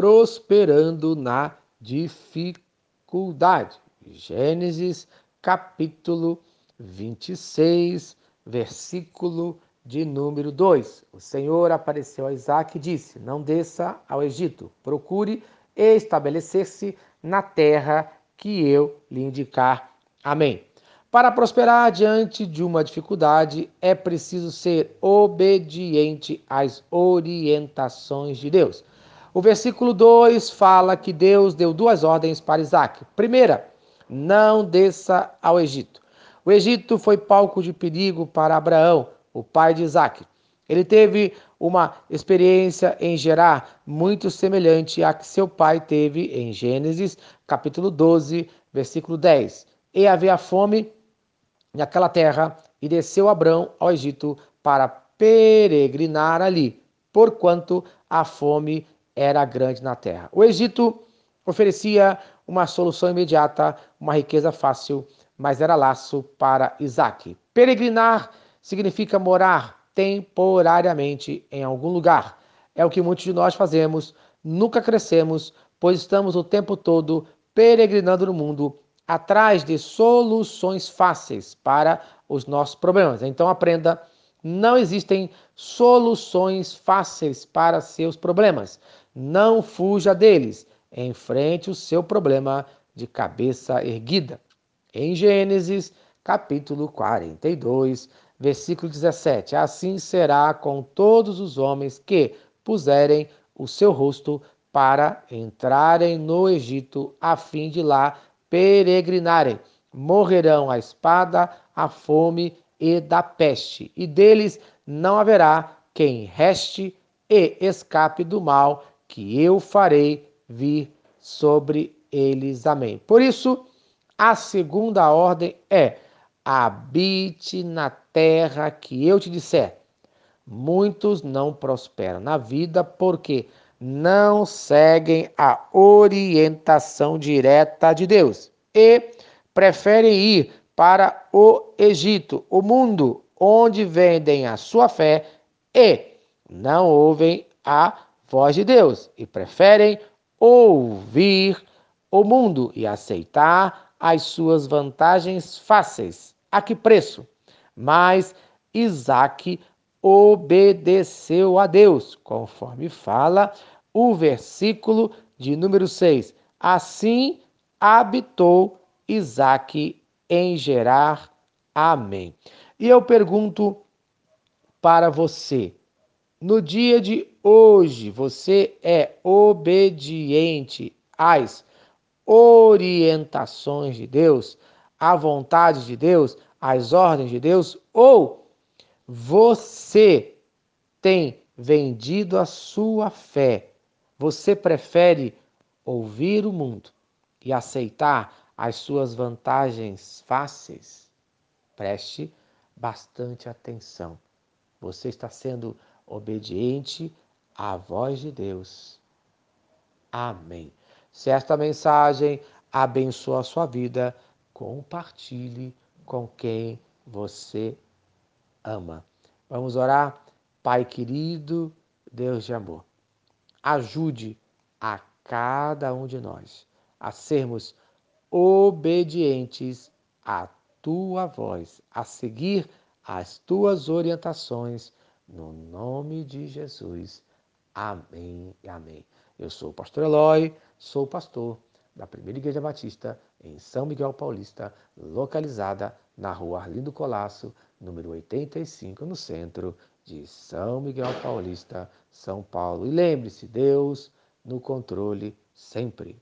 prosperando na dificuldade. Gênesis capítulo 26, versículo de número 2. O Senhor apareceu a Isaac e disse: Não desça ao Egito, procure estabelecer-se na terra que eu lhe indicar. Amém. Para prosperar diante de uma dificuldade, é preciso ser obediente às orientações de Deus. O versículo 2 fala que Deus deu duas ordens para Isaac. Primeira, não desça ao Egito. O Egito foi palco de perigo para Abraão, o pai de Isaac. Ele teve uma experiência em Gerar muito semelhante à que seu pai teve em Gênesis, capítulo 12, versículo 10. E havia fome naquela terra, e desceu Abrão ao Egito para peregrinar ali, porquanto a fome era grande na terra. O Egito oferecia uma solução imediata, uma riqueza fácil, mas era laço para Isaac. Peregrinar significa morar temporariamente em algum lugar. É o que muitos de nós fazemos, nunca crescemos, pois estamos o tempo todo peregrinando no mundo atrás de soluções fáceis para os nossos problemas. Então aprenda, não existem soluções fáceis para seus problemas. Não fuja deles. Enfrente o seu problema de cabeça erguida. Em Gênesis, capítulo 42, versículo 17: Assim será com todos os homens que puserem o seu rosto para entrarem no Egito, a fim de lá peregrinarem. Morrerão a espada, a fome e da peste, e deles não haverá quem reste e escape do mal que eu farei vir sobre eles. Amém. Por isso, a segunda ordem é: habite na terra que eu te disser. Muitos não prosperam na vida porque não seguem a orientação direta de Deus e preferem ir para o Egito, o mundo, onde vendem a sua fé e não ouvem a voz de Deus e preferem ouvir o mundo e aceitar as suas vantagens fáceis. A que preço? Mas Isaac obedeceu a Deus, conforme fala o versículo de número 6. Assim habitou Isaac em Gerar. Amém. E eu pergunto para você, no dia de hoje, você é obediente às orientações de Deus, à vontade de Deus, às ordens de Deus, ou você tem vendido a sua fé? Você prefere ouvir o mundo e aceitar as suas vantagens fáceis? Preste bastante atenção. Você está sendo obediente à voz de Deus. Amém. Se esta mensagem abençoa a sua vida, compartilhe com quem você ama. Vamos orar? Pai querido, Deus de amor, ajude a cada um de nós a sermos obedientes à tua voz, a seguir as tuas orientações no nome de Jesus. Amém e amém. Eu sou o pastor Eloy, sou pastor da Primeira Igreja Batista em São Miguel Paulista, localizada na rua Arlindo Colasso, número 85, no centro de São Miguel Paulista, São Paulo. E lembre-se, Deus no controle sempre.